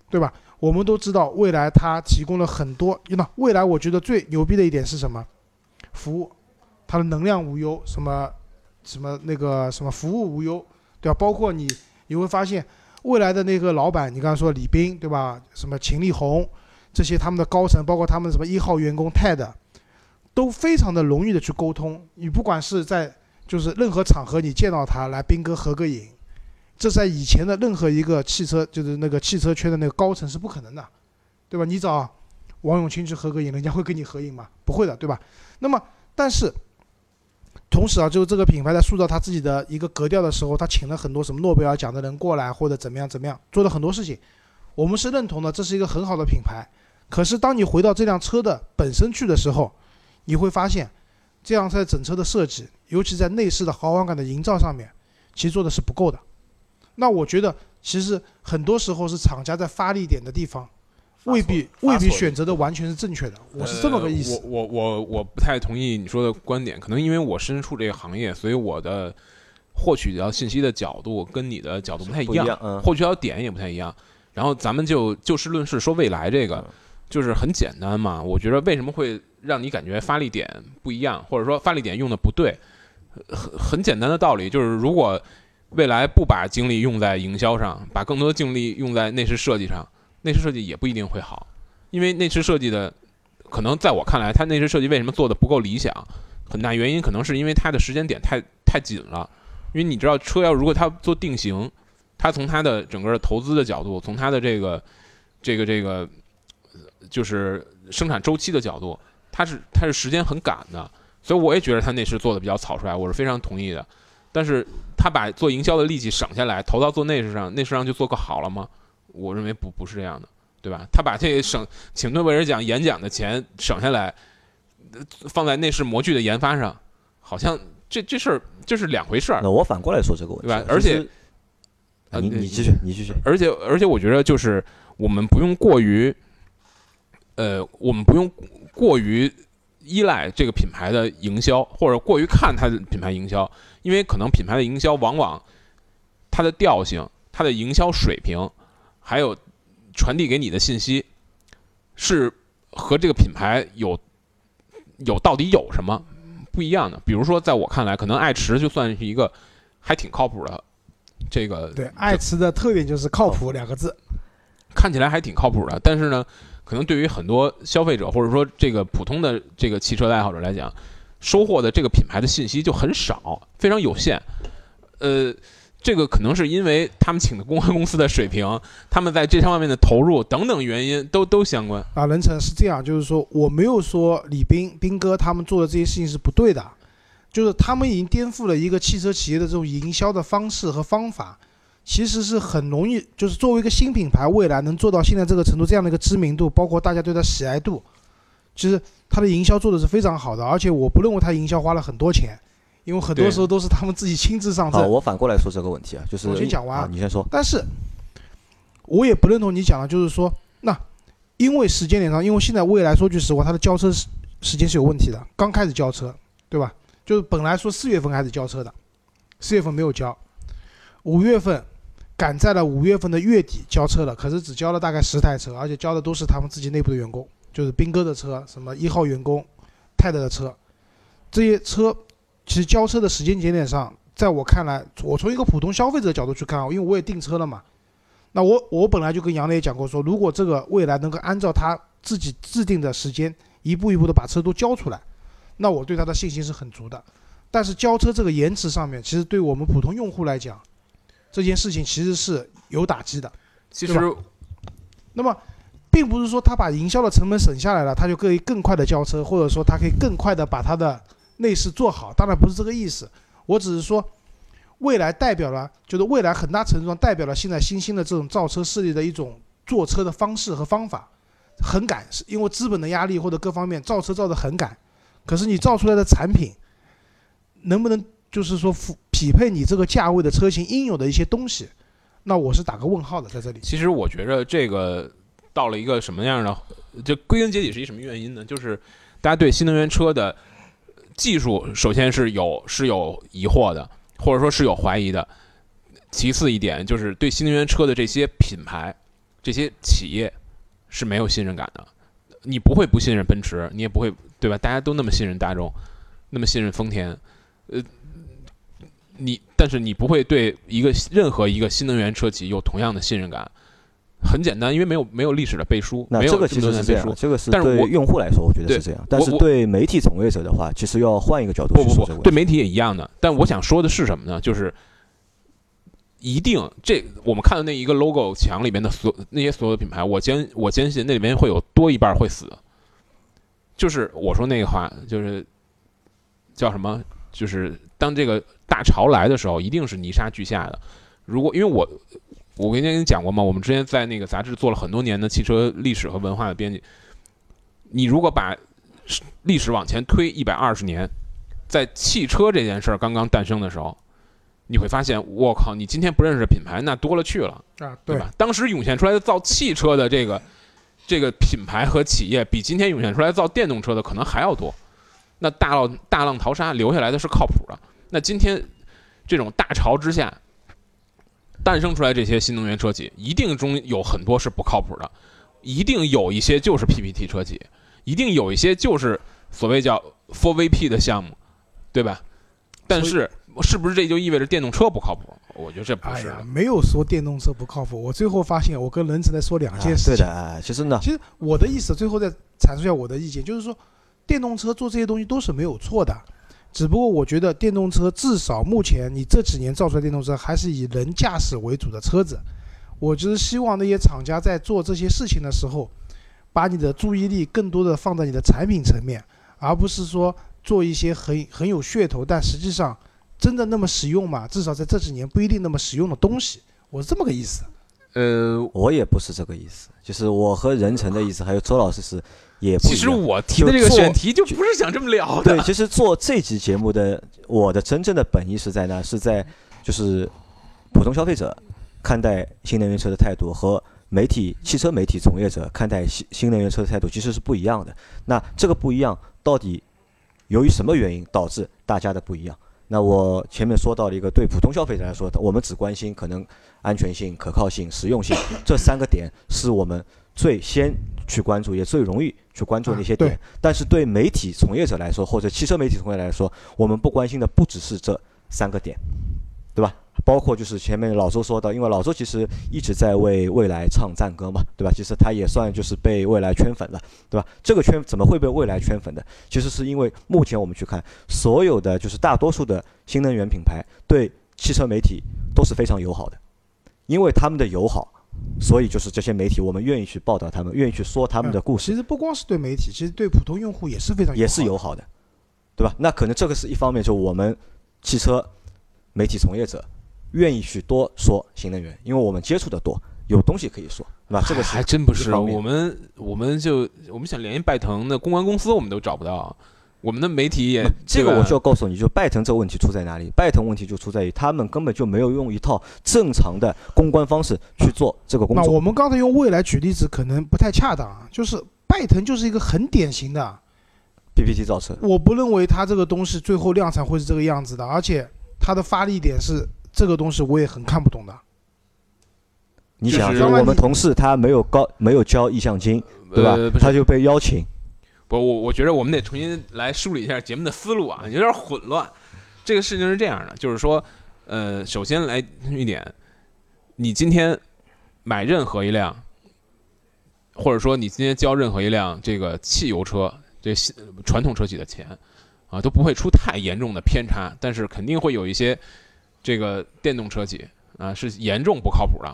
对吧？我们都知道未来它提供了很多，那未来我觉得最牛逼的一点是什么？服务，它的能量无忧，什么什么那个什么服务无忧，对吧？包括你你会发现未来的那个老板，你刚才说李斌，对吧？什么秦力红这些他们的高层，包括他们什么一号员工 Ted，都非常的容易的去沟通。你不管是在就是任何场合你见到他来斌哥合个影，这在以前的任何一个汽车就是那个汽车圈的那个高层是不可能的，对吧？你找王永庆去合个影，人家会跟你合影吗？不会的，对吧？那么但是。同时啊，就是这个品牌在塑造他自己的一个格调的时候，他请了很多什么诺贝尔奖的人过来，或者怎么样怎么样，做了很多事情。我们是认同的，这是一个很好的品牌。可是当你回到这辆车的本身去的时候，你会发现，这样在整车的设计，尤其在内饰的豪华感的营造上面，其实做的是不够的。那我觉得，其实很多时候是厂家在发力点的地方。未必未必选择的完全是正确的，我是这么个意思。我我我我不太同意你说的观点，可能因为我身处这个行业，所以我的获取到信息的角度跟你的角度不太一样，获取到点也不太一样。然后咱们就就事论事说未来这个，就是很简单嘛。我觉得为什么会让你感觉发力点不一样，或者说发力点用的不对，很很简单的道理就是，如果未来不把精力用在营销上，把更多的精力用在内饰设计上。内饰设计也不一定会好，因为内饰设计的可能在我看来，它内饰设计为什么做的不够理想，很大原因可能是因为它的时间点太太紧了。因为你知道，车要如果它做定型，它从它的整个投资的角度，从它的这个这个这个就是生产周期的角度，它是他是时间很赶的。所以我也觉得他内饰做的比较草率，我是非常同意的。但是他把做营销的力气省下来，投到做内饰上，内饰上就做个好了吗？我认为不不是这样的，对吧？他把这省请诺贝尔奖演讲的钱省下来，放在内饰模具的研发上，好像这这事儿就是两回事儿。那我反过来说这个问题，对吧？而且，你你继续，你继续。而且而且，我觉得就是我们不用过于，呃，我们不用过于依赖这个品牌的营销，或者过于看它的品牌营销，因为可能品牌的营销往往它的调性、它的营销水平。还有传递给你的信息是和这个品牌有有到底有什么不一样的？比如说，在我看来，可能爱驰就算是一个还挺靠谱的这个。对，爱驰的特点就是靠谱两个字，看起来还挺靠谱的。但是呢，可能对于很多消费者或者说这个普通的这个汽车的爱好者来讲，收获的这个品牌的信息就很少，非常有限。呃。这个可能是因为他们请的公关公司的水平，他们在这方面的投入等等原因都都相关啊。任成是这样，就是说我没有说李斌斌哥他们做的这些事情是不对的，就是他们已经颠覆了一个汽车企业的这种营销的方式和方法，其实是很容易，就是作为一个新品牌，未来能做到现在这个程度，这样的一个知名度，包括大家对它喜爱度，其实它的营销做的是非常好的，而且我不认为它营销花了很多钱。因为很多时候都是他们自己亲自上阵。好，我反过来说这个问题啊，就是我先讲完，啊你先说。但是，我也不认同你讲的，就是说，那因为时间点上，因为现在未来说句实话，它的交车时时间是有问题的，刚开始交车，对吧？就是本来说四月份开始交车的，四月份没有交，五月份赶在了五月份的月底交车了，可是只交了大概十台车，而且交的都是他们自己内部的员工，就是斌哥的车，什么一号员工泰德的车，这些车。其实交车的时间节点上，在我看来，我从一个普通消费者的角度去看啊因为我也订车了嘛。那我我本来就跟杨磊讲过，说如果这个未来能够按照他自己制定的时间，一步一步的把车都交出来，那我对他的信心是很足的。但是交车这个延迟上面，其实对我们普通用户来讲，这件事情其实是有打击的。其实，那么，并不是说他把营销的成本省下来了，他就可以更快的交车，或者说他可以更快的把他的。内饰做好，当然不是这个意思。我只是说，未来代表了，就是未来很大程度上代表了现在新兴的这种造车势力的一种做车的方式和方法，很赶，是因为资本的压力或者各方面造车造的很赶。可是你造出来的产品，能不能就是说符匹配你这个价位的车型应有的一些东西？那我是打个问号的在这里。其实我觉得这个到了一个什么样的，就归根结底是一什么原因呢？就是大家对新能源车的。技术首先是有是有疑惑的，或者说是有怀疑的。其次一点就是对新能源车的这些品牌、这些企业是没有信任感的。你不会不信任奔驰，你也不会对吧？大家都那么信任大众，那么信任丰田，呃，你但是你不会对一个任何一个新能源车企有同样的信任感。很简单，因为没有没有历史的背书，没有那这个其实是这样，年背书。这个是对但是我用户来说，我觉得是这样。但是我对媒体从业者的话，其实要换一个角度不不不，去说这个问题。对媒体也一样的。但我想说的是什么呢？就是一定这我们看到那一个 logo 墙里面的所那些所有的品牌，我坚我坚信那里面会有多一半会死。就是我说那个话，就是叫什么？就是当这个大潮来的时候，一定是泥沙俱下的。如果因为我我跟您讲过嘛，我们之前在那个杂志做了很多年的汽车历史和文化的编辑。你如果把历史往前推一百二十年，在汽车这件事儿刚刚诞生的时候，你会发现，我靠，你今天不认识的品牌那多了去了，啊，对对吧？当时涌现出来的造汽车的这个这个品牌和企业，比今天涌现出来造电动车的可能还要多。那大浪大浪淘沙，留下来的是靠谱的。那今天这种大潮之下，诞生出来这些新能源车企，一定中有很多是不靠谱的，一定有一些就是 PPT 车企，一定有一些就是所谓叫 for VP 的项目，对吧？但是是不是这就意味着电动车不靠谱？我觉得这不是的。哎呀，没有说电动车不靠谱。我最后发现，我跟仁慈在说两件事情。啊对的，哎，其实呢，其实我的意思，最后再阐述一下我的意见，就是说，电动车做这些东西都是没有错的，只不过我觉得电动车至少目前你这几年造出来电动车还是以人驾驶为主的车子。我就是希望那些厂家在做这些事情的时候，把你的注意力更多的放在你的产品层面，而不是说做一些很很有噱头，但实际上真的那么实用吗？至少在这几年不一定那么实用的东西，我是这么个意思。呃，我也不是这个意思，就是我和任成的意思，还有周老师是也不。其实我提的这个选题就不是想这么聊的。对，其实做这期节目的我的真正的本意是在哪？是在就是普通消费者看待新能源车的态度和媒体、汽车媒体从业者看待新新能源车的态度其实是不一样的。那这个不一样，到底由于什么原因导致大家的不一样？那我前面说到了一个，对普通消费者来说，我们只关心可能安全性、可靠性、实用性这三个点，是我们最先去关注，也最容易去关注那些点。但是对媒体从业者来说，或者汽车媒体从业来说，我们不关心的不只是这三个点，对吧？包括就是前面老周说到，因为老周其实一直在为未来唱赞歌嘛，对吧？其实他也算就是被未来圈粉了，对吧？这个圈怎么会被未来圈粉的？其实是因为目前我们去看，所有的就是大多数的新能源品牌对汽车媒体都是非常友好的，因为他们的友好，所以就是这些媒体我们愿意去报道他们，愿意去说他们的故事。其实不光是对媒体，其实对普通用户也是非常也是友友好的，对吧？那可能这个是一方面，就我们汽车媒体从业者愿意去多说新能源，因为我们接触的多，有东西可以说，对吧？这个还真不是，我们我们就我们想联系拜腾的公关公司，我们都找不到。我们的媒体也这个我就要告诉你，就拜腾这个问题出在哪里？拜腾问题就出在于他们根本就没有用一套正常的公关方式去做这个工作。那我们刚才用未来举例子可能不太恰当啊，就是拜腾就是一个很典型的，PPT 造车，我不认为它这个东西最后量产会是这个样子的，而且它的发力点是这个东西我也很看不懂的。你想，就是我们同事他没有高没有交意向金，对吧？呃他就被邀请，不，我我觉得我们得重新来梳理一下节目的思路啊，有点混乱。这个事情是这样的，就是说，呃，首先来一点，你今天买任何一辆，或者说你今天交任何一辆这个汽油车，这新传统车企的钱啊，都不会出太严重的偏差，但是肯定会有一些这个电动车企啊是严重不靠谱的，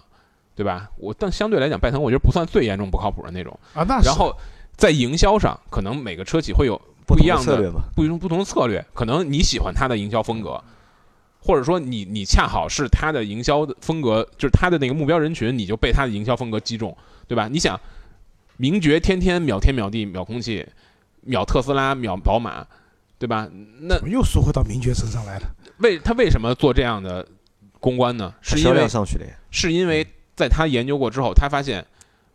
对吧？我但相对来讲，拜腾我觉得不算最严重不靠谱的那种。啊，那然后在营销上，可能每个车企会有不一样的策略嘛。不同不同的策略，可能你喜欢它的营销风格，或者说你你恰好是他的营销的风格，就是他的那个目标人群，你就被他的营销风格击中，对吧？你想，名爵天天秒天秒地秒空气，秒特斯拉秒宝马，对吧？那又说回到名爵身上来了？为他为什么做这样的公关呢？是因为上去了，是因为在他研究过之后，他发现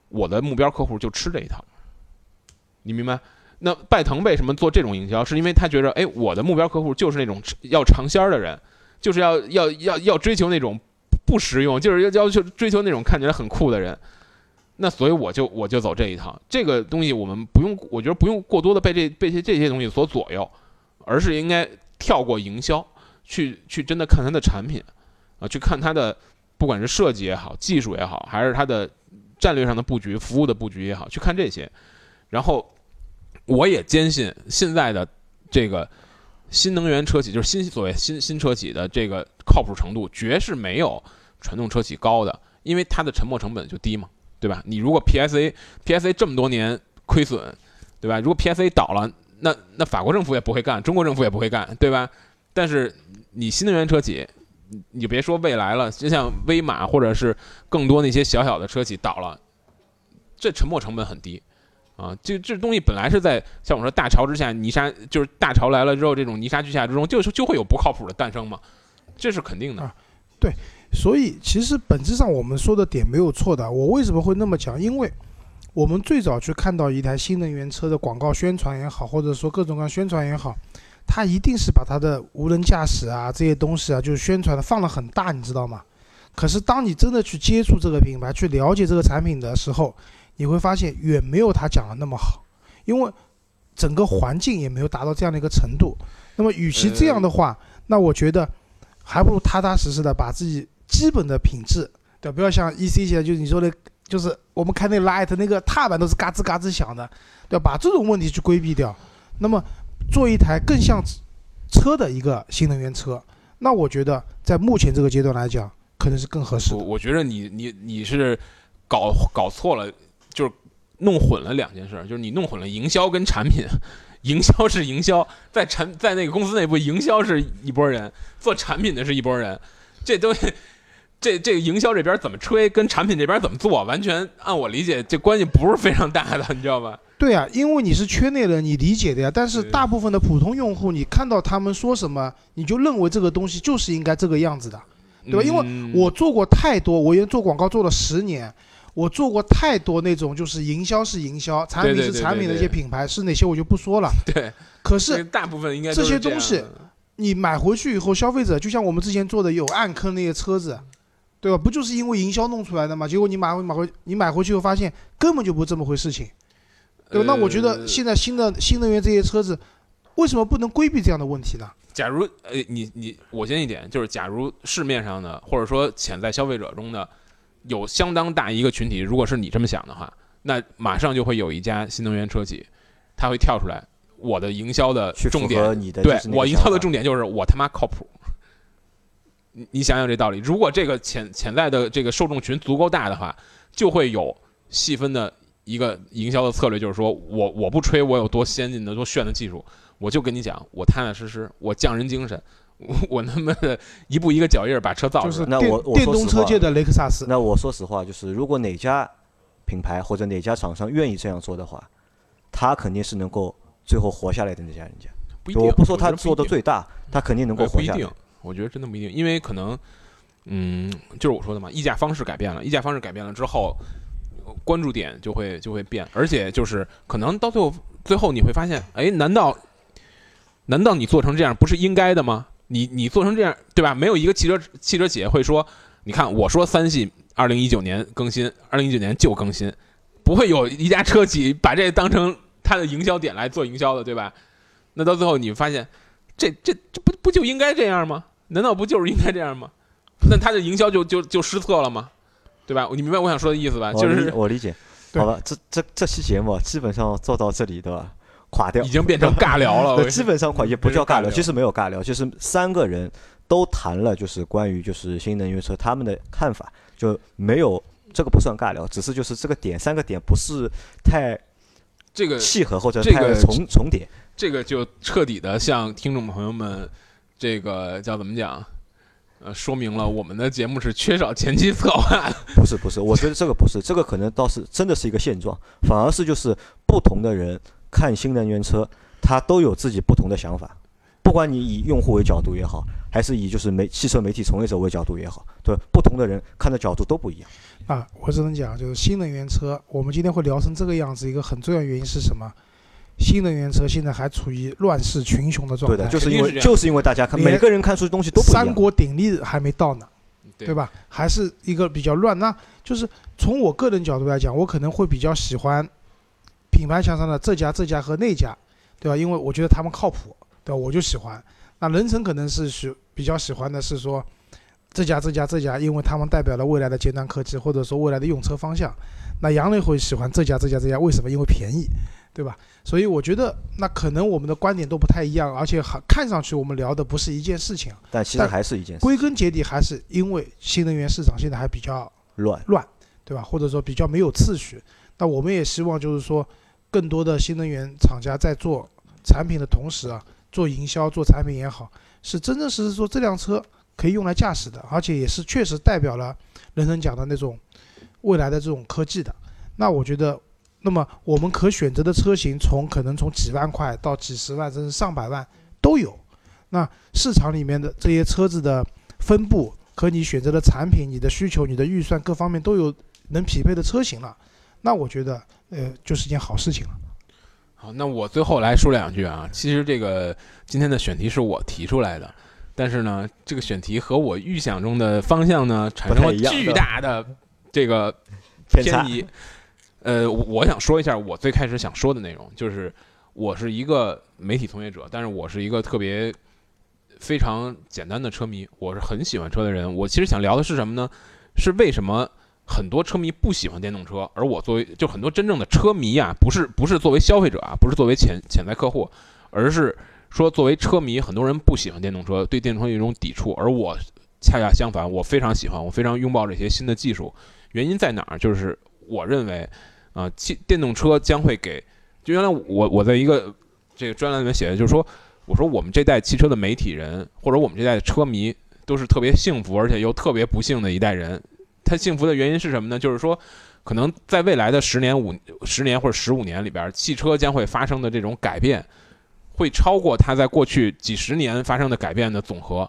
我的目标客户就吃这一套，你明白？那拜腾为什么做这种营销？是因为他觉得，哎，我的目标客户就是那种要尝鲜儿的人，就是要要要要追求那种不实用，就是要要求追求那种看起来很酷的人。那所以我就我就走这一套，这个东西我们不用，我觉得不用过多的被这被这这些东西所左右，而是应该跳过营销，去去真的看它的产品，啊，去看它的不管是设计也好，技术也好，还是它的战略上的布局、服务的布局也好，去看这些。然后，我也坚信现在的这个新能源车企，就是新所谓新新车企的这个靠谱程度，绝是没有传统车企高的，因为它的沉没成本就低嘛，对吧？你如果 PSA PSA 这么多年亏损，对吧？如果 PSA 倒了，那那法国政府也不会干，中国政府也不会干，对吧？但是你新能源车企，你别说未来了，就像威马或者是更多那些小小的车企倒了，这沉没成本很低啊。这这东西本来是在像我说大潮之下，泥沙就是大潮来了之后，这种泥沙俱下之中，就是就会有不靠谱的诞生嘛，这是肯定的。啊对所以其实本质上我们说的点没有错的。我为什么会那么讲？因为我们最早去看到一台新能源车的广告宣传也好，或者说各种各样宣传也好，它一定是把它的无人驾驶啊这些东西啊，就是宣传的放得很大，你知道吗？可是当你真的去接触这个品牌，去了解这个产品的时候，你会发现远没有他讲的那么好，因为整个环境也没有达到这样的一个程度。那么与其这样的话，那我觉得还不如踏踏实实的把自己基本的品质，对，不要像 EC 现在就是你说的，就是我们开那 Light 那个踏板都是嘎吱嘎吱响的，对吧？把这种问题去规避掉，那么做一台更像车的一个新能源车，那我觉得在目前这个阶段来讲，可能是更合适的。我我觉得你你你是搞搞错了，就是弄混了两件事儿，就是你弄混了营销跟产品。营销是营销，在产在那个公司内部，营销是一拨人，做产品的是一拨人，这东西。这这个营销这边怎么吹，跟产品这边怎么做，完全按我理解，这关系不是非常大的，你知道吧？对啊，因为你是圈内人，你理解的呀。但是大部分的普通用户，你看到他们说什么，你就认为这个东西就是应该这个样子的，对吧？因为嗯我做过太多，我原做广告做了十年，我做过太多那种就是营销是营销，产品是产品的一些品牌是哪些我就不说了。对，可是大部分应该这些东西你买回去以后，消费者就像我们之前做的有暗坑那些车子，对吧？不就是因为营销弄出来的吗？结果你买回买回你买回去后发现根本就不是这么回事情，对吧？那我觉得呃现在新的新能源这些车子，为什么不能规避这样的问题呢？假如呃，你你我先一点，就是假如市面上的或者说潜在消费者中的有相当大一个群体，如果是你这么想的话，那马上就会有一家新能源车企，它会跳出来，我的营销的重点，你的对我营销的重点就是我他妈靠谱。你你想想这道理，如果这个潜潜在的这个受众群足够大的话，就会有细分的一个营销的策略，就是说我我不吹我有多先进的多炫的技术，我就跟你讲，我踏踏实实，我匠人精神，我我他妈的一步一个脚印儿把车造出来。就是电那我我电说实话动车界的雷克萨斯。那我说实话，就是如果哪家品牌或者哪家厂商愿意这样做的话，他肯定是能够最后活下来的那家人家。不一定，我不说他做的最大，他肯定能够呃不一定活下来。，我觉得真的不一定，因为可能，嗯，就是我说的嘛，议价方式改变了，议价方式改变了之后，呃关注点就会就会变，而且就是可能到最后最后你会发现，哎，难道难道你做成这样不是应该的吗？你你做成这样，对吧？没有一个汽车汽车企业会说，你看我说三系二零一九年更新，二零一九年就更新，不会有一家车企把这当成它的营销点来做营销的，对吧？那到最后你发现，这这这不不就应该这样吗？难道不就是应该这样吗？那它的营销就就就失策了吗？对吧？你明白我想说的意思吧？就是我理解。好吧，这这这期节目啊基本上做到这里，对吧？垮掉已。经变成尬聊了。基本上垮也不叫尬聊，其实没有尬聊，就是三个人都谈了，就是关于就是新能源车他们的看法，就没有这个不算尬聊，只是就是这个点三个点不是太这个契合或者这个太重重叠。这个就彻底的向听众朋友们，这个叫怎么讲？呃，说明了我们的节目是缺少前期策划。不是不是，我觉得这个不是，这个可能倒是真的是一个现状，反而是就是不同的人看新能源车，他都有自己不同的想法。不管你以用户为角度也好，还是以就是媒汽车媒体从业者为角度也好，对，不同的人看的角度都不一样。啊，我只能讲，就是新能源车，我们今天会聊成这个样子，一个很重要原因是什么？新能源车现在还处于乱世群雄的状态，对的，就是因为就是因为大家看每个人看出的东西都不一三。国鼎立还没到呢，对对吧？还是一个比较乱。那就是从我个人角度来讲，我可能会比较喜欢品牌墙上的这家、这家和那家，对吧？因为我觉得他们靠谱，对吧？我就喜欢。那人成可能是喜比较喜欢的是说，这家这家这家，因为他们代表了未来的尖端科技，或者说未来的用车方向。那杨磊会喜欢这家这家这家，为什么？因为便宜，对吧？所以我觉得那可能我们的观点都不太一样，而且还看上去我们聊的不是一件事情，但其实还是一件事归根结底还是因为新能源市场现在还比较乱乱。对吧？或者说比较没有次序。那我们也希望就是说，更多的新能源厂家在做产品的同时啊，做营销、做产品也好，是真真实实说这辆车可以用来驾驶的，而且也是确实代表了人人讲的那种未来的这种科技的。那我觉得，那么我们可选择的车型从可能从几万块到几十万，甚至上百万都有。那市场里面的这些车子的分布和你选择的产品、你的需求、你的预算各方面都有能匹配的车型了，那我觉得呃就是一件好事情了。好，那我最后来说两句啊。其实这个今天的选题是我提出来的，但是呢，这个选题和我预想中的方向呢产生了巨大的这个偏移。呃，我我想说一下我最开始想说的内容，就是我是一个媒体从业者，但是我是一个特别非常简单的车迷，我是很喜欢车的人。我其实想聊的是什么呢？是为什么很多车迷不喜欢电动车，而我作为就很多真正的车迷啊，不是不是作为消费者啊，不是作为潜潜在客户，而是说作为车迷，很多人不喜欢电动车，对电动车有一种抵触，而我恰恰相反，我非常喜欢，我非常拥抱这些新的技术。原因在哪儿？就是我认为啊，汽电动车将会给，就原来我我在一个这个专栏里面写的，就是说，我说我们这代汽车的媒体人，或者我们这代车迷，都是特别幸福，而且又特别不幸的一代人。他幸福的原因是什么呢？就是说，可能在未来的十年、五十年或者十五年里边，汽车将会发生的这种改变，会超过它在过去几十年发生的改变的总和。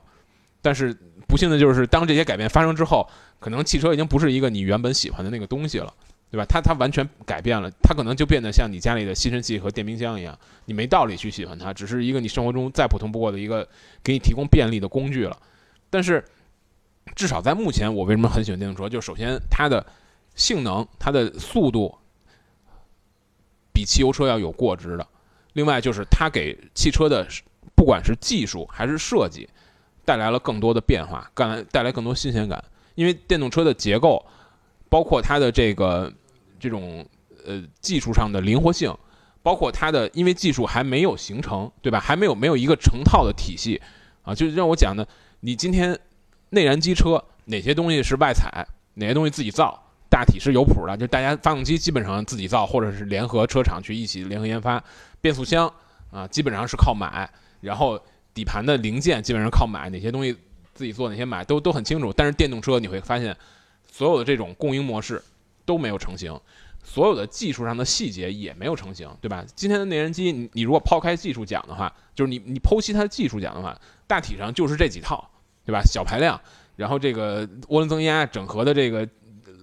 但是不幸的就是，当这些改变发生之后，可能汽车已经不是一个你原本喜欢的那个东西了，对吧？它它完全改变了，它可能就变得像你家里的吸尘器和电冰箱一样，你没道理去喜欢它，只是一个你生活中再普通不过的一个给你提供便利的工具了。但是至少在目前，我为什么很喜欢电动车？就首先它的性能、它的速度比汽油车要有过之的，另外就是它给汽车的不管是技术还是设计带来了更多的变化，带来带来更多新鲜感。因为电动车的结构，包括它的这个这种呃技术上的灵活性，包括它的因为技术还没有形成，对吧？还没有没有一个成套的体系啊，就是让我讲的，你今天内燃机车哪些东西是外采，哪些东西自己造，大体是有谱的。就大家发动机基本上自己造，或者是联合车厂去一起联合研发。变速箱啊，基本上是靠买，然后底盘的零件基本上靠买，哪些东西自己做，哪些买都都很清楚。但是电动车你会发现，所有的这种供应模式都没有成型，所有的技术上的细节也没有成型，对吧？今天的内燃机，你你如果抛开技术讲的话，就是你你剖析它的技术讲的话，大体上就是这几套，对吧？小排量，然后这个涡轮增压整合的这个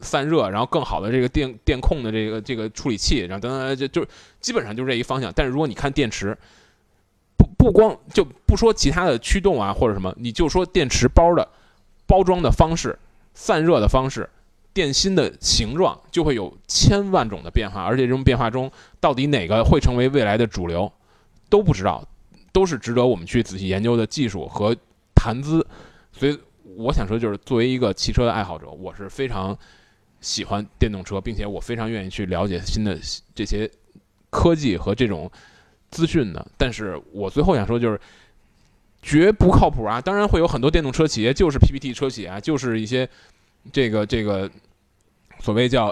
散热，然后更好的这个电电控的这个这个处理器，然后等等，就就基本上就是这一方向。但是如果你看电池，不不光就不说其他的驱动啊或者什么，你就说电池包的包装的方式、散热的方式、电芯的形状，就会有千万种的变化。而且这种变化中，到底哪个会成为未来的主流，都不知道，都是值得我们去仔细研究的技术和谈资。所以我想说，就是作为一个汽车的爱好者，我是非常喜欢电动车，并且我非常愿意去了解新的这些科技和这种资讯的。但是我最后想说，就是绝不靠谱啊！当然会有很多电动车企业就是 PPT 车企啊，就是一些这个这个所谓叫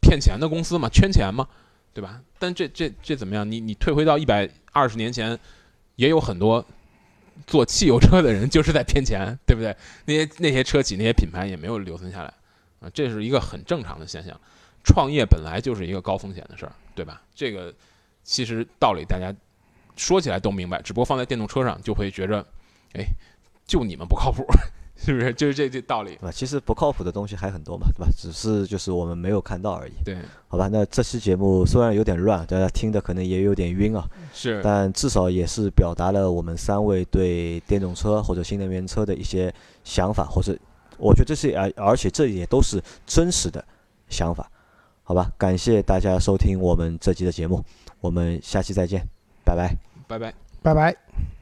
骗钱的公司嘛，圈钱嘛，对吧？但这这这怎么样？你你退回到一百二十年前，也有很多做汽油车的人就是在骗钱，对不对？那些那些车企那些品牌也没有留存下来啊，这是一个很正常的现象。创业本来就是一个高风险的事儿，对吧？这个其实道理大家说起来都明白，只不过放在电动车上就会觉着，哎，就你们不靠谱，是不是？就是这这道理对。吧？其实不靠谱的东西还很多嘛，对吧？只是就是我们没有看到而已。对，好吧，那这期节目虽然有点乱，大家听的可能也有点晕啊，是但至少也是表达了我们三位对电动车或者新能源车的一些想法，或者我觉得这是而而且这也都是真实的想法，好吧？感谢大家收听我们这期的节目，我们下期再见，拜拜。拜拜。拜拜。